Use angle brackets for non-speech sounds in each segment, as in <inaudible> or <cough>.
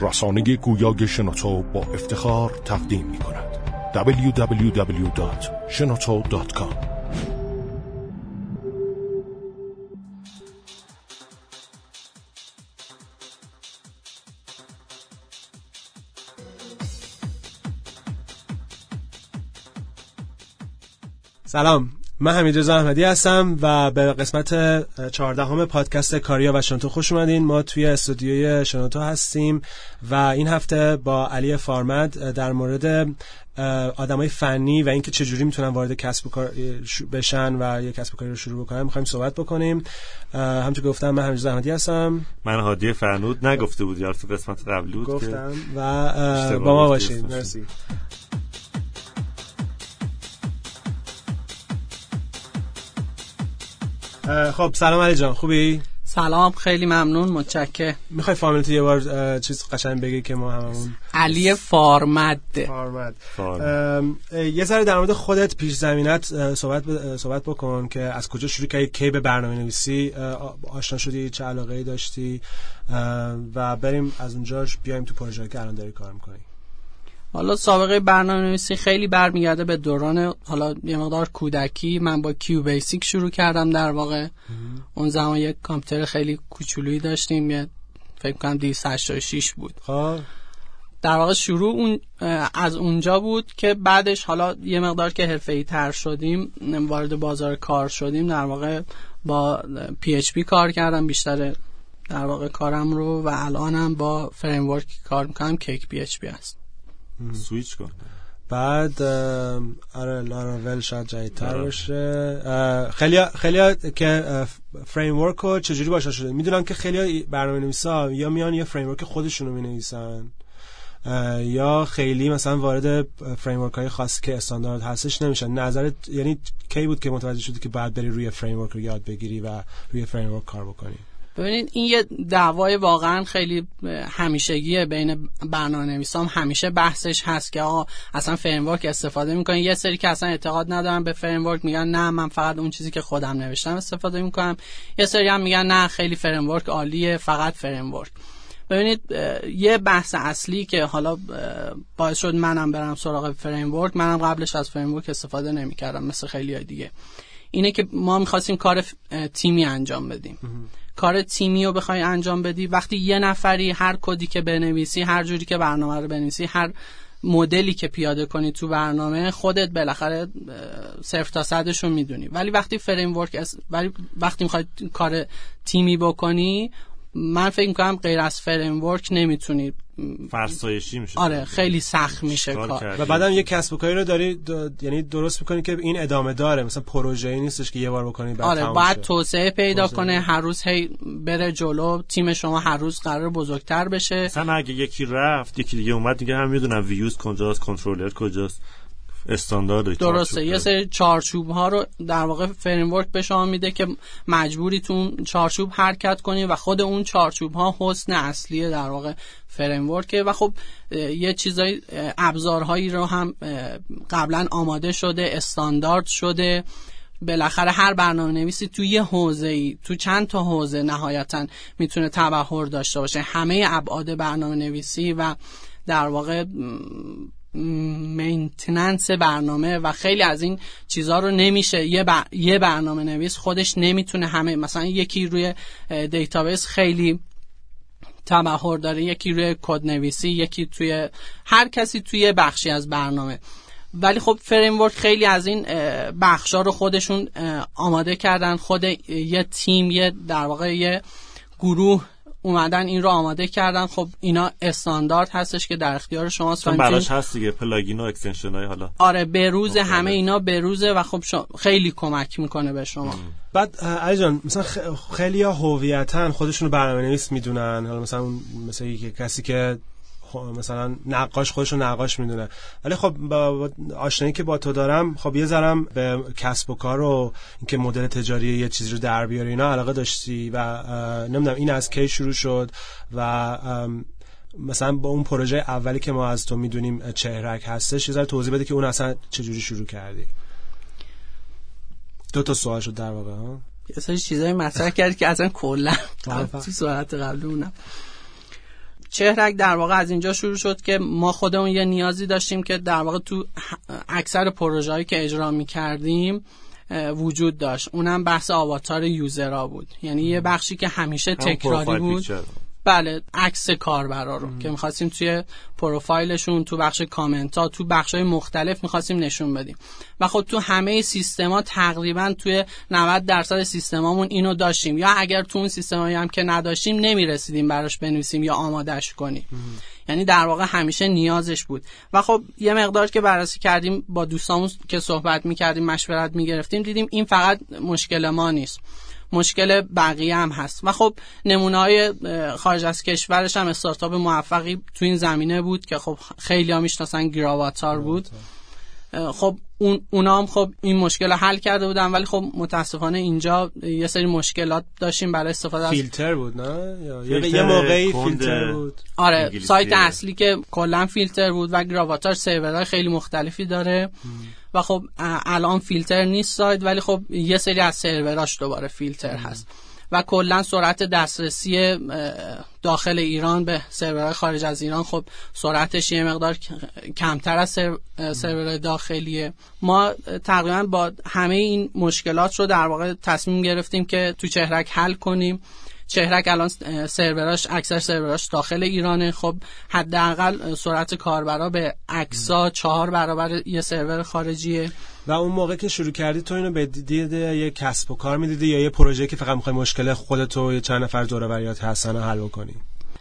رسانه گویای شنوتو با افتخار تقدیم می کند. www.shenoto.com سلام. من حمید رضا احمدی هستم و به قسمت چهاردهم پادکست کاریا و شنوتو خوش اومدین. ما توی استودیوی شنوتو هستیم و این هفته با علی فارمد در مورد آدمای فنی و اینکه چجوری می‌تونن وارد کسب و کار بشن و یه کسب و کاری رو شروع بکنن می‌خوایم صحبت بکنیم. همونطور گفتم من حمید احمدی هستم. من هادی فرنود نگفته بود یار تو قسمت قبلی بود گفتم و با ما باشید مرسی. خب سلام علی جان خوبی؟ سلام خیلی ممنون متشکر می‌خوای فامیلتو یه بار چیز قشنگ بگی که ما هممون علی فارمد. فارمد. یه ذره در مورد خودت پیش زمینت صحبت ب... صحبت بکن که از کجا شروع کردی کی به برنامه نویسی؟ آشنا شدی چه علاقه ای داشتی و بریم از اونجاش بیایم تو پروژه که الان داری کار می‌کنی. حالا سابقه برنامه نویسی خیلی برمیگرده به دوران حالا یه مقدار کودکی. من با کیو بیسیک شروع کردم در واقع. اون زمان یک کامپیوتر خیلی کوچولویی داشتیم. یه فکر کنم 286 بود. خب. در واقع شروع اون از اونجا بود که بعدش حالا یه مقدار که حرفه‌ای تر شدیم وارد بازار کار شدیم. در واقع با PHP کار کردم. بیشتر در واقع کارم رو و الانم با framework کار می‌کنم. CakePHP هست. سویچ کن. بعد آره لاراول شاید جدیدتر باشه. خیلی خیلی که framework رو چجوری باشه شده؟ می‌دونم که خیلی برنامه نویسا یا میان یه framework خودشونو می نویسن یا خیلی مثلا وارد فریم ورک های خاصی که استاندارد هستش نمیشن. نظرت یعنی کی بود که متوجه شدی که بعد بری روی فریم ورک رو یاد بگیری و روی فریم ورک کار بکنی؟ ببینید این یه دعوای واقعا خیلی همیشگیه بین برنامه نویسام همیشه بحثش هست که آقا اصلا فریم استفاده می‌کنن یه سری که اصلا اعتقاد ندارن به فریم میگن نه من فقط اون چیزی که خودم نوشتم استفاده می‌کنم. یه سری هم میگن نه خیلی فریم عالیه فقط فریم ببینید یه بحث اصلی که حالا باعث شد منم برم سراغ فریم منم قبلش از فریم استفاده نمی‌کردم مثل خیلی دیگه. اینه که ما می‌خواستیم کار تیمی انجام بدیم. کار تیمی رو بخوای انجام بدی وقتی یه نفری هر کدی که بنویسی هر جوری که برنامه رو بنویسی هر مدلی که پیاده کنی تو برنامه خودت بالاخره صرف تا صدش رو می‌دونی. ولی وقتی فریم ورک ولی وقتی می‌خوای کار تیمی بکنی من فکر می‌کنم غیر از فریم ورک نمی‌تونی فرسایشی میشه. آره خیلی سخت میشه کار. و بعدم یه کسب و کاری رو داری یعنی درست می‌کنی که این ادامه داره مثلا پروژه ای نیستش که یه بار بکنی بعد آره بعد توسعه پیدا کنه هر روز هی بره جلو تیم شما هر روز قرار بزرگتر بشه. مثلا اگه یکی رفت یکی دیگه اومد دیگه هم می‌دونن ویوز کجاست کنترلر کجاست. استاندارد درسته. یه سری چارچوب ها رو در واقع فریم ورک به شما میده که مجبوری تو چارچوب حرکت کنی و خود اون چارچوب ها حسن اصلیه در واقع فریم ورکه و خب یه چیزای ابزارهایی رو هم قبلا آماده شده استاندارد شده. بالاخره هر برنامه نویسی تو یه حوزه ای تو چند تا حوزه نهایتا می‌تونه تبهر داشته باشه. همه ابعاد برنامه نویسی و در واقع maintenance برنامه و خیلی از این چیزها رو نمیشه. یه, یه برنامه نویس خودش نمی‌تونه همه مثلا یکی روی database خیلی تبحر داره یکی روی کد نویسی یکی توی هر کسی توی بخشی از برنامه. ولی خب فریم خیلی از این بخشا رو خودشون آماده کردن. خود یه تیم یه در واقع یه گروه اومدن این رو آماده کردن. خب اینا استاندارد هستش که در اختیار شماست. براش هست دیگه plugin و extension های حالا. آره بروز همه اینا بروزه و خب خیلی کمک می‌کنه به شما. ام. بعد علی جان مثلا خیلی ها هویت خودشون برنامه نویس می‌دونن. حالا مثلا مثلا کسی که مثلا نقاش خودش رو نقاش می‌دونه. ولی خب با آشنایی که با تو دارم خب یه ذرم به کسب و کار و اینکه مدل تجاری یه چیزی رو در بیاری اینا علاقه داشتی و نمی‌دونم این از کی شروع شد و مثلا با اون پروژه اولی که ما از تو می‌دونیم چهرک هستش یه ذره توضیح بده که اون اصلا چجوری شروع کردی؟ دو تا سوال شد در واقع ها؟ یه سری چیزایی مطرح کردی که اصلا کلا تو سوالات قبل اونم. چهرک در واقع از اینجا شروع شد که ما خودمون یه نیازی داشتیم که در واقع تو اکثر پروژه‌ای که اجرا می‌کردیم وجود داشت. اونم بحث آواتار یوزرا بود. یعنی یه بخشی که همیشه تکراری بود. بله عکس کاربرا رو که می‌خواستیم توی پروفایلشون تو بخش کامنت ها تو بخش های مختلف می‌خواستیم نشون بدیم. و خب تو همه سیستما تقریبا توی 90 درصد سیستمامون اینو داشتیم. یا اگر تو اون سیستمایی هم که نداشتیم نمی‌رسیدیم براش بنویسیم یا آمادش کنیم. یعنی در واقع همیشه نیازش بود. و خب یه مقدار که بررسی کردیم با دوستامون که صحبت می‌کردیم مشورت می‌گرفتیم دیدیم این فقط مشکل ما نیست. مشکل بقیه هم هست. و خب نمونه های خارج از کشورش هم استارتاپ موفقی تو این زمینه بود که خب خیلی ها می‌شناسن گراواتار بود. خب اون اونا هم خب این مشکل رو حل کرده بودن ولی خب متاسفانه اینجا یه سری مشکلات داشتیم برای استفاده از فیلتر بود نه؟ یا یه موقعی فیلتر بود. آره سایت اصلی که کلا فیلتر بود و گراواتار سرورهای خیلی مختلفی داره و خب الان فیلتر نیست سایت ولی خب یه سری از سروراش دوباره فیلتر هست. و کلا سرعت دسترسی داخل ایران به سرورهای خارج از ایران. خب سرعتش یه مقدار کمتر از سرور داخلیه. ما تقریبا با همه این مشکلات رو در واقع تصمیم گرفتیم که تو چهرک حل کنیم. چهرک الان سروراش اکثر سروراش داخل ایرانه. خب حداقل سرعت کاربرا به اکسا چهار برابر یه سرور خارجیه. و اون موقع که شروع کردی تو اینو به دید یه کسب و کار می‌دیدی یا یه پروژه که فقط می‌خوای مشکل خودتو یه چند نفر دور بریات هستن حل بکنی؟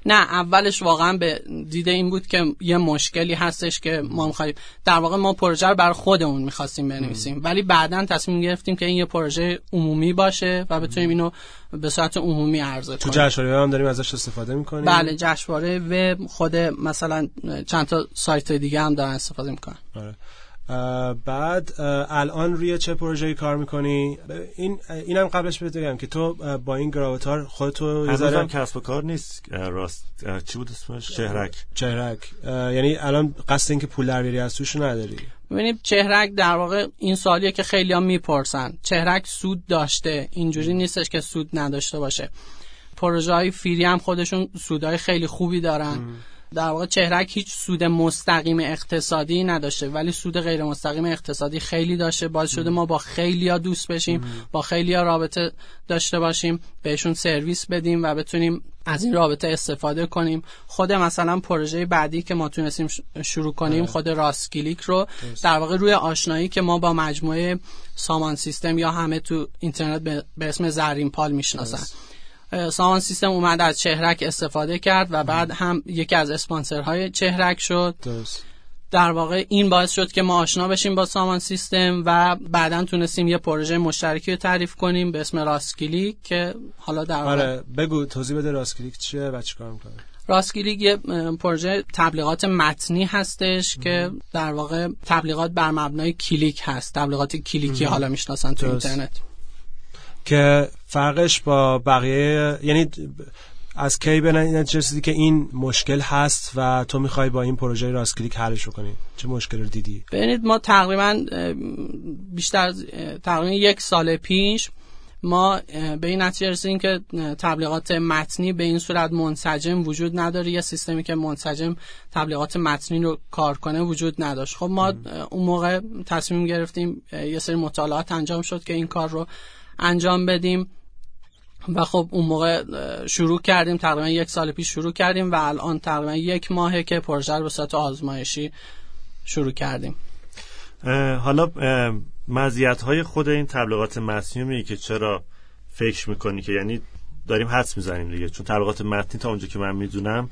نه اولش واقعا به دیده این بود که یه مشکلی هستش که ما می‌خوایم در واقع ما پروژه رو بر خودمون می‌خواستیم بنویسیم. ولی بعدا تصمیم گرفتیم که این یه پروژه عمومی باشه و بتونیم اینو به صورت عمومی عرضه کنیم. تو جشنواره هم داریم ازش استفاده می‌کنیم؟ بله جشنواره و خود مثلا چند تا سایت دیگه هم دارن استفاده می‌کنن. آره. بعد الان روی چه پروژه‌ای کار می‌کنی؟ این اینم قبلش بگم که تو با این گراوتار خودتو یه کسب و کار نیست. راست. چی بود اسمش؟ چهرک. چهرک. یعنی الان قصد اینکه پول در بیاری از توش نداری. ببینید چهرک در واقع این سوالیه که خیلی ها می‌پرسن. چهرک سود داشته. اینجوری نیستش که سود نداشته باشه. پروژه های فیری هم خودشون سودهای خیلی خوبی دارن. در واقع چهرک هیچ سود مستقیم اقتصادی نداشته ولی سود غیر مستقیم اقتصادی خیلی داشته. باز شده ما با خیلی ها دوست بشیم با خیلی ها رابطه داشته باشیم بهشون سرویس بدیم و بتونیم از این رابطه استفاده کنیم. خود مثلا پروژه بعدی که ما تونستیم شروع کنیم آره. خود راستکلیک رو در واقع روی آشنایی که ما با مجموعه سامان سیستم یا همه تو اینترنت به اسم زرین پال می‌شناسن سامان سیستم اومد از چهرک استفاده کرد و بعد هم یکی از اسپانسرهای چهرک شد. در واقع این باعث شد که ما آشنا بشیم با سامان سیستم و بعدا تونستیم یه پروژه مشترکی رو تعریف کنیم به اسم راسکلیک که حالا در واقع آره بگو توضیح بده راسکلیک چیه و چیکار می‌کنه. راسکلیک یه پروژه تبلیغات متنی هستش که در واقع تبلیغات بر مبنای کلیک هست. تبلیغات کلیکی حالا می‌شناسن تو اینترنت. که فرقش با بقیه یعنی از کی به نتیجه که این مشکل هست و تو می‌خوای با این پروژه راست کلیک حلش کنی چه مشکل رو دیدی؟ ببینید ما تقریبا بیشتر تقریبا یک سال پیش ما به این نتیجه رسیدیم که تبلیغات متنی به این صورت منسجم وجود نداره. یه سیستمی که منسجم تبلیغات متنی رو کار کنه وجود نداشت. خب ما اون موقع تصمیم گرفتیم یه سری مطالعات انجام شد که این کار رو انجام بدیم. و خب اون موقع شروع کردیم تقریبا یک سال پیش شروع کردیم و الان تقریبا یک ماهه که پروژه رو به صورت آزمایشی شروع کردیم. حالا مزیت های خود این تبلیغات میگه که چرا فکر می‌کنی که یعنی داریم حدس می‌زنیم دیگه؟ چون تبلیغات متنی تا اونجا که من می‌دونم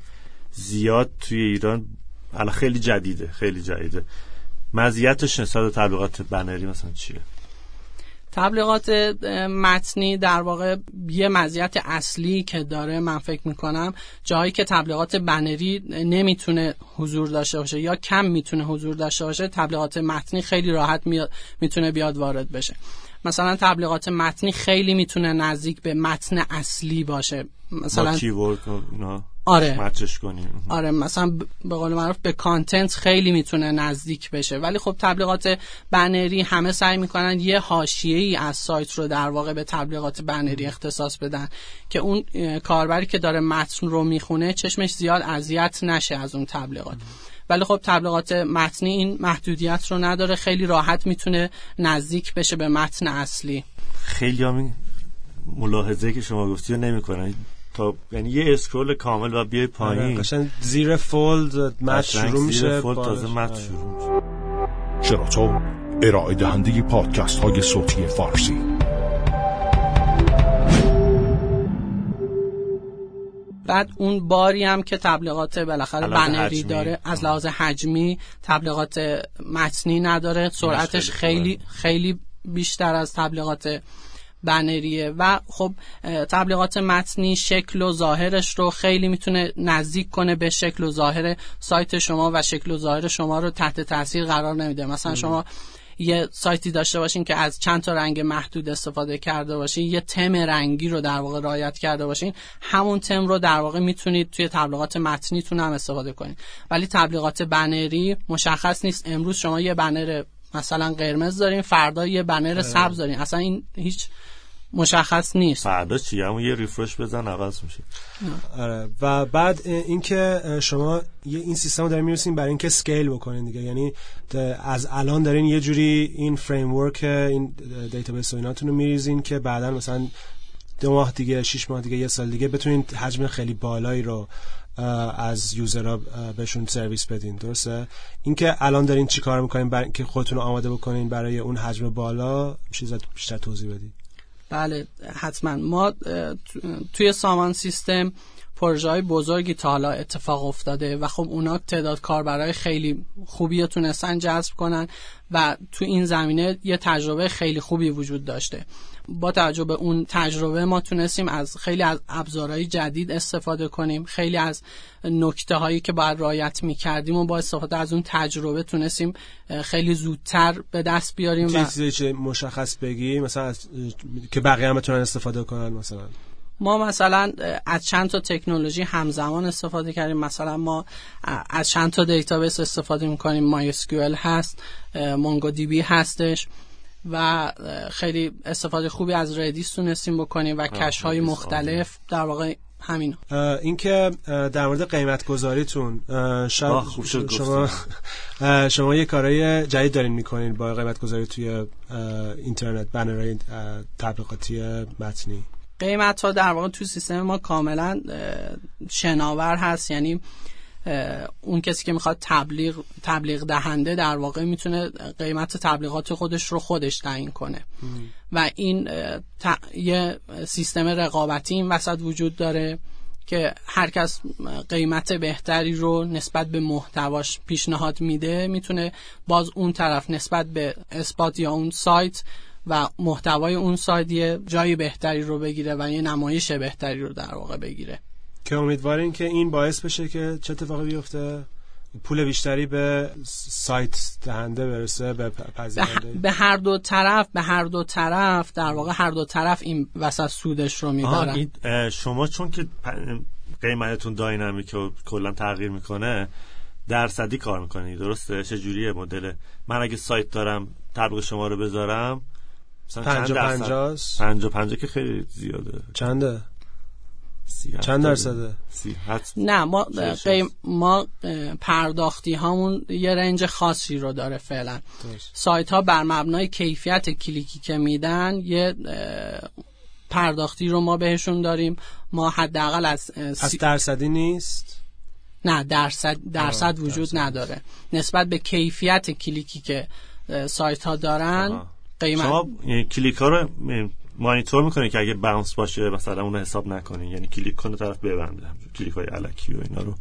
زیاد توی ایران حالا خیلی جدیده خیلی جدیده. مزیتش نسبت تبلیغات بنری مثلا چیه؟ تبلیغات متنی در واقع یه مزیت اصلی که داره من فکر می‌کنم جایی که تبلیغات بنری نمی‌تونه حضور داشته باشه یا کم می‌تونه حضور داشته باشه تبلیغات متنی خیلی راحت می‌تونه بیاد وارد بشه. مثلا تبلیغات متنی خیلی می‌تونه نزدیک به متن اصلی باشه. مثلا کیورد آره. مچش کنیم. آره مثلا به قول معروف به کانتنت خیلی می‌تونه نزدیک بشه. ولی خب تبلیغات بنری همه سعی می‌کنن یه حاشیه ای از سایت رو در واقع به تبلیغات بنری اختصاص بدن که اون کاربری که داره متن رو می‌خونه چشمش زیاد اذیت نشه از اون تبلیغات. ولی خب تبلیغات متنی این محدودیت رو نداره. خیلی راحت می‌تونه نزدیک بشه به متن اصلی. خیلی ملاحظه که شما گفتی رو نمی‌کنن. تا یعنی یه اسکرول کامل و بیای پایین آره، قشنگ زیر فولد متن شروع میشه زیر فولد. تازه متن آره. شروع میشه شراطو ارائه دهنده پادکست های صوتی فارسی بعد اون باری هم که تبلیغات بالاخره بنری حجمی. داره از لحاظ حجمی تبلیغات متنی نداره سرعتش خیلی خیلی بیشتر از تبلیغات بنریه و خب تبلیغات متنی شکل و ظاهرش رو خیلی می‌تونه نزدیک کنه به شکل و ظاهر سایت شما و شکل و ظاهر شما رو تحت تاثیر قرار نمیده. مثلا شما یه سایتی داشته باشین که از چند تا رنگ محدود استفاده کرده باشین یه تم رنگی رو در واقع رعایت کرده باشین همون تم رو در واقع می‌تونید توی تبلیغات متنیتون هم استفاده کنید ولی تبلیغات بنری مشخص نیست. امروز شما یه بنر مثلا قرمز دارین فردا یه بنر سبز دارین. اصلا این هیچ مشخص نیست. فردا چی؟ همون یه refresh بزن عوض میشه. آره. و بعد اینکه شما یه این سیستم رو دارین می‌رسین برای اینکه scale بکنین دیگه. یعنی از الان دارین یه جوری این framework این database و ایناتون رو میریزین که بعدا مثلا دو ماه دیگه شش ماه دیگه یه سال دیگه بتونین حجم خیلی بالایی رو از یوزرها بهشون سرویس بدین. درسته؟ اینکه الان دارین چی کار می‌کنین برای که خودتون رو آماده بکنین برای اون حجم بالا چیزا بیشتر توضیح بدین. بله حتما. ما توی سامان سیستم پروژه های بزرگی تا حالا اتفاق افتاده و خب اونا تعداد کاربرای خیلی خوبی رو تونستن جذب کنن و تو این زمینه یه تجربه خیلی خوبی وجود داشته. با توجه به اون تجربه ما تونستیم از خیلی از ابزارهای جدید استفاده کنیم خیلی از نکته هایی که باید رعایت می کردیم و با استفاده از اون تجربه تونستیم خیلی زودتر به دست بیاریم چه و چیزی مشخص بگی مثلا از- که بقیه هم بتونن استفاده کنن مثلا. ما مثلا از چند تا تکنولوژی همزمان استفاده کردیم. مثلا ما از چند تا database استفاده می‌کنیم. مای هست MongoDB هستش و خیلی استفاده خوبی از Redis تونستیم بکنیم و cache های مختلف در واقع همین اینکه در مورد قیمت گذاریتون خوب شد شما <laughs> اه، شما یه کارهای جدید دارین می‌کنین با قیمت گذاری توی اینترنت بنرهای تبلیغاتی متنی. قیمت ها در واقع تو سیستم ما کاملا شناور هست. یعنی اون کسی که می‌خواد تبلیغ تبلیغ دهنده در واقع می‌تونه قیمت تبلیغات خودش رو خودش تعیین کنه. و این ت- یه سیستم رقابتی این وسط وجود داره که هر کس قیمت بهتری رو نسبت به محتواش پیشنهاد میده می‌تونه باز اون طرف نسبت به اثبات یا اون سایت و محتوای اون سایت یه جای بهتری رو بگیره و یه نمایش بهتری رو در واقع بگیره. که امیدوارین که این باعث بشه که چه اتفاقی بیفته. پول بیشتری به سایت دهنده برسه به پذیرنده. به هر دو طرف به هر دو طرف در واقع هر دو طرف این وسط سودش رو می‌برن اه، شما چون که قیمتتون داینامیک و کلا تغییر می‌کنه درصدی کار می‌کنی درسته؟ چه جوریه مدل؟ من اگه سایت دارم تبلیغ شما رو بذارم مثلا پنجا درصد؟ پنجاست پنجا پنجا که خیلی زیاده چنده چند. درصده نه ما قیم ما پرداختی هامون یه رنج خاصی رو داره فعلا درست. سایت ها بر مبنای کیفیت کلیکی که میدن یه پرداختی رو ما بهشون داریم ما حداقل از سی... درصدی نیست نه درصد درصد وجود درصد. نداره نسبت به کیفیت کلیکی که سایت ها دارن. قیمت. شما اه، کلیک ها رو مانیتور می‌کنی که اگه باونس باشه مثلا اون رو حساب نکنی. یعنی کلیک کنه طرف ببنده کلیک های الکی و اینا رو.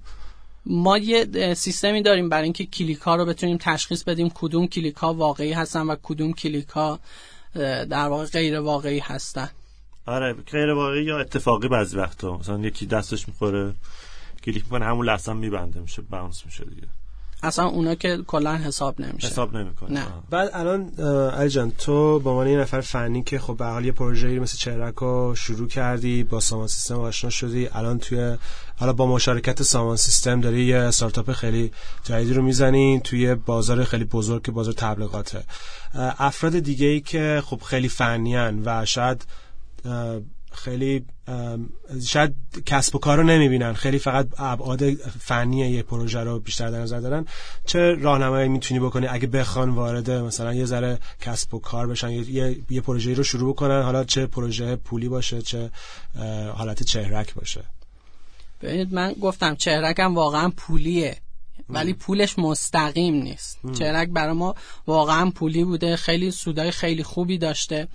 ما یه سیستمی داریم برای اینکه کلیک ها رو بتونیم تشخیص بدیم کدوم کلیک ها واقعی هستن و کدوم کلیک ها در واقع غیر واقعی هستن. آره غیر واقعی یا اتفاقی بعضی وقتا. مثلا یکی دستش می‌خوره کلیک می‌کنه همون لحظه میبنده میشه bounce میشه دیگه. اصلا اونا که کلا حساب نمیشه. حساب نمی‌کنه. نه. بعد الان علی جان تو به عنوان یه نفر فنی که خب به حال یه پروژه‌ای مثل چهرک رو شروع کردی با سامان سیستم آشنا شدی الان توی حالا با مشارکت سامان سیستم داری یه استارتاپ خیلی جدیدی رو می‌زنی توی بازار خیلی بزرگ که بازار تبلیغاته افراد دیگه ای که خب خیلی فنی و شاید خیلی شاید کسب و کار رو نمی‌بینن. خیلی فقط ابعاد فنی یه پروژه رو بیشتر در نظر دارن. چه راهنمایی می‌تونی بکنی اگه بخوان وارد مثلا یه ذره کسب و کار بشن یه, یه, پروژه رو شروع بکنن؟ حالا چه پروژه پولی باشه چه حالت چهرک باشه؟ ببینید من گفتم چهرکم واقعا پولیه ولی پولش مستقیم نیست. چهرک برای ما واقعا پولی بوده خیلی سودای خیلی خوبی داشته.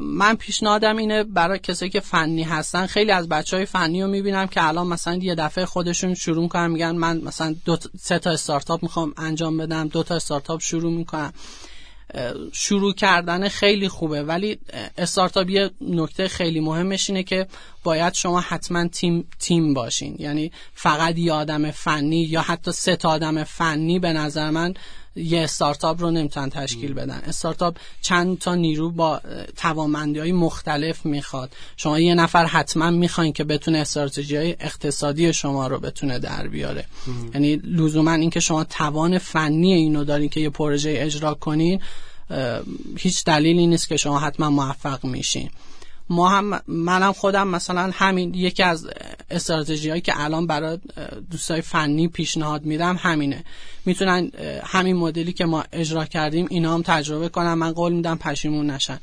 من پیشنهادم اینه برای کسایی که فنی هستن خیلی از بچه های فنی رو می‌بینم که الان مثلا یه دفعه خودشون شروع کنن میگن من مثلا دو سه تا استارتاپ می‌خوام انجام بدم دو تا استارتاپ شروع می‌کنم. شروع کردن خیلی خوبه ولی استارتاپ یه نکته خیلی مهمش اینه که باید شما حتما تیم تیم باشین. یعنی فقط یه آدم فنی یا حتی سه تا آدم فنی به نظر من یه استارتاپ رو نمی‌تونن تشکیل بدن. استارتاپ چند تا نیرو با توانمندی های مختلف می‌خواد. شما یه نفر حتما می‌خواین که بتونه استراتژی های اقتصادی شما رو بتونه در بیاره. یعنی لزوما اینکه شما توان فنی اینو دارین که یه پروژه اجرا کنین هیچ دلیلی نیست که شما حتما موفق میشین. ما هم منم خودم مثلا همین یکی از استراتژی هایی که الان برای دوستای فنی پیشنهاد میدم همینه. می‌تونن همین مدلی که ما اجرا کردیم اینا هم تجربه کنن. من قول میدم پشیمون نشن.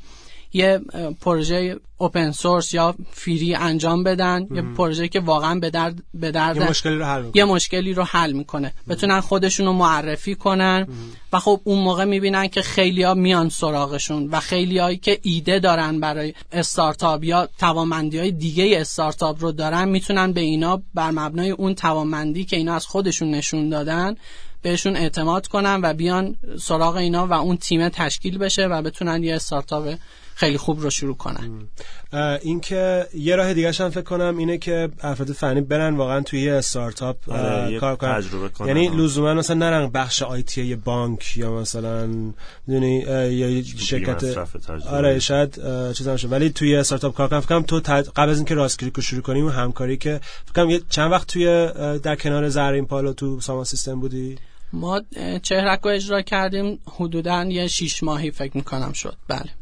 یه پروژه اوپن سورس یا فری انجام بدن یه پروژه که واقعا به درد به درد یه مشکلی رو حل می‌کنه. یه مشکلی رو حل می‌کنه. بتونن خودشون رو معرفی کنن و خب اون موقع می‌بینن که خیلی ها میان سراغشون و خیلی هایی که ایده دارن برای استارتاپ یا توانمندی های دیگه استارتاپ رو دارن می‌تونن به اینا بر مبنای اون توانمندی که اینا از خودشون نشون دادن بهشون اعتماد کنن و بیان سراغ اینا و اون تیم تشکیل بشه و بتونن یه استارتاپ خیلی خوب رو شروع کنن. اه، این که یه راه دیگه هم فکر کنم اینه که افراد فنی برن واقعا توی یه استارتاپ آره، کار کنن. تجربه کنن. یعنی. لزوما مثلا نرن بخش آیتی یه بانک یا مثلا می‌دونی یا یه شرکت. آره شاید اه، چیز هم شد. ولی توی استارتاپ کار کنم. فکر کنم تو تج- قبل از اینکه راست کلیک رو شروع کنیم و همکاری که فکر کنم یه چند وقت توی در کنار زرین پالو تو سامان سیستم بودی؟ ما چهرک رو اجرا کردیم. حدودا یه شیش ماهی فکر می‌کنم شد. بله.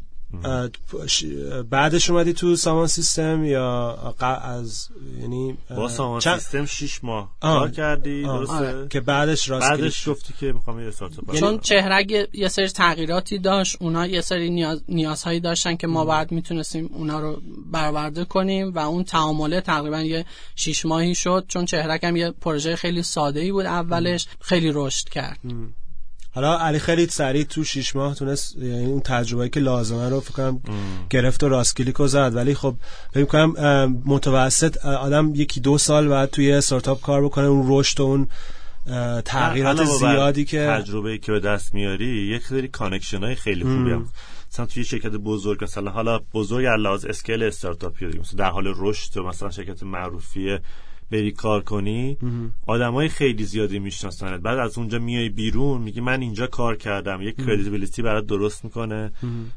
بعدش اومدی تو سامان سیستم یا ق- از یعنی با سامان چند- سیستم 6 ماه. کار کردی. درسته؟ آره. که بعدش راست بعدش گفتی که می‌خوام یه استارتاپ چون چهرک یه- سری تغییراتی داشت اونا یه سری نیاز، نیازهایی داشتن که ما باید می‌تونستیم اونا رو برآورده کنیم و اون تعامله تقریبا یه شیش ماهی شد چون چهرک هم یه پروژه خیلی ساده ای بود اولش خیلی رشد کرد. حالا علی خیلی سریع تو شیش ماه تونست یعنی اون تجربه که لازمه رو فکر کنم گرفت و راست کلیک زد. ولی خب فکر کنم متوسط آدم یکی دو سال بعد توی استارتاپ کار بکنه اون رشد و اون تغییرات علاوه زیادی که تجربه که به دست میاری یک سری connection های خیلی خوبی هم. مثلا توی شرکت بزرگ مثلا حالا بزرگ لحاظ scale استارتاپی مثلا در حال رشد مثلا شرکت معروفی بری کار کنی آدمای خیلی زیادی میشناسنت. بعد از اونجا میای بیرون میگی من اینجا کار کردم. یک credibility برات درست می‌کنه.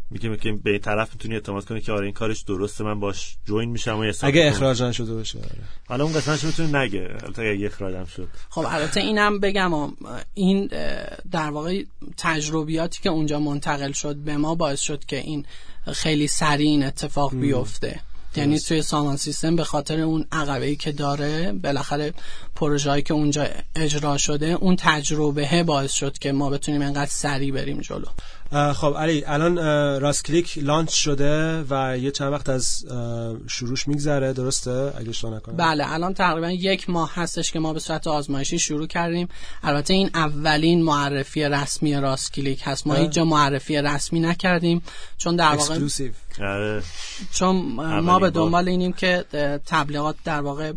میگه که به این طرف می‌تونی اعتماد کنی که آره این کارش درسته من باش join میشم و اگه می‌کنم. اخراج نشده باشه آره. حالا اون قسمتش می‌تونی نگه البته اگه اخراجم شد. خب البته اینم بگم ام، این در واقع تجربیاتی که اونجا منتقل شد به ما باعث شد که این خیلی سریع این اتفاق بیفته. یعنی توی سامان سیستم به خاطر اون عقبه ای که داره بالاخره پروژه‌ای که اونجا اجرا شده اون تجربه باعث شد که ما بتونیم انقدر سریع بریم جلو. خب علی الان راست کلیک launch شده و یه چند وقت از شروعش میگذره درسته؟ اگه اشتباه نکنم. بله الان تقریبا یک ماه هستش که ما به صورت آزمایشی شروع کردیم. البته این اولین معرفی رسمی راست کلیک هست. ما. هیچ جا معرفی رسمی نکردیم چون در واقع exclusive آره. چون ما به. دنبال اینیم که تبلیغات در واقع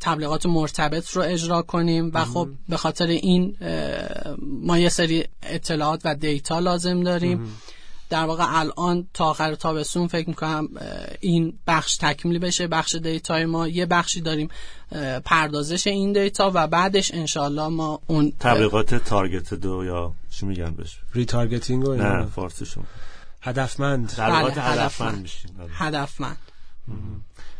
تبلیغات مرتبط رو اجرا کنیم و خب به خاطر این ما یه سری اطلاعات و data لازم داریم. در واقع الان تا آخر تابستون فکر می‌کنم این بخش تکمیل بشه بخش data ی ما یه بخشی داریم پردازش این data و بعدش انشالله ما اون تبلیغات targeted یا چی میگن بهش؟ retargeting و نه فارسیشون. هدفمند. تبلیغات بله، هدفمند. هدفمند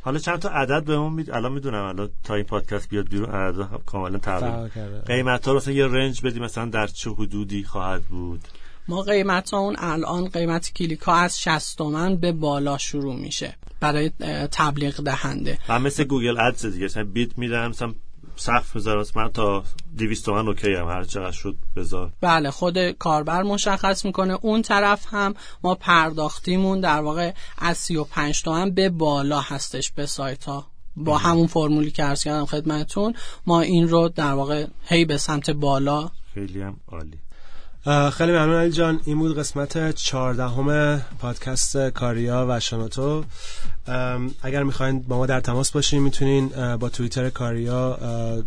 حالا چند تا عدد به ما می... الان می‌دونم الان تا این پادکست بیاد بیرون عدد کاملا تغییر کرده. قیمت ها رو مثلا یه range بدیم مثلا در چه حدودی خواهد بود؟ ما قیمت ها اون الان قیمت کلیک ها از 60 تومن به بالا شروع میشه. برای تبلیغ دهنده. و مثل Google Ads دیگه مثلا bid میدم مثلا سقف می‌ذارم مثلا من تا 200 تومن okay ام هر چقدر شد بذار. بله خود کاربر مشخص می‌کنه. اون طرف هم ما پرداختیمون در واقع از 35 تومن به بالا هستش به سایت ها. با همون فرمولی که عرض کردم خدمتتون ما این رو در واقع هی به سمت بالا خیلی هم عالی. خیلی ممنون علی جان. این بود قسمت چهاردهم پادکست کاریا و شنوتو. اگر می‌خواین با ما در تماس باشین می‌تونین با توییتر کاریا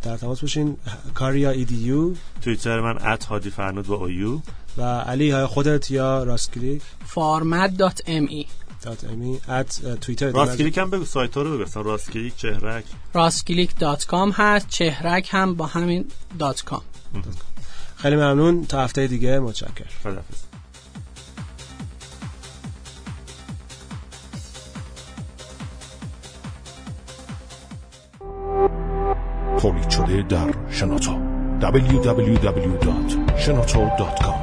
در تماس باشین. کاریا ایدیو. توییتر من ات هادی فرنود با اویو و علی های خودت یا راستکلیک farmad.me دات امی ات توییتر. راست کلیک هم بگو سایت ها رو بگو. مثلا راست کلیک چهرک. راستکلیک.com هست چهرک هم با همین. دات کام خیلی ممنون. تا هفته دیگه متشکرم. خدافظ تولید شده در شنوتو. www.shenoto.com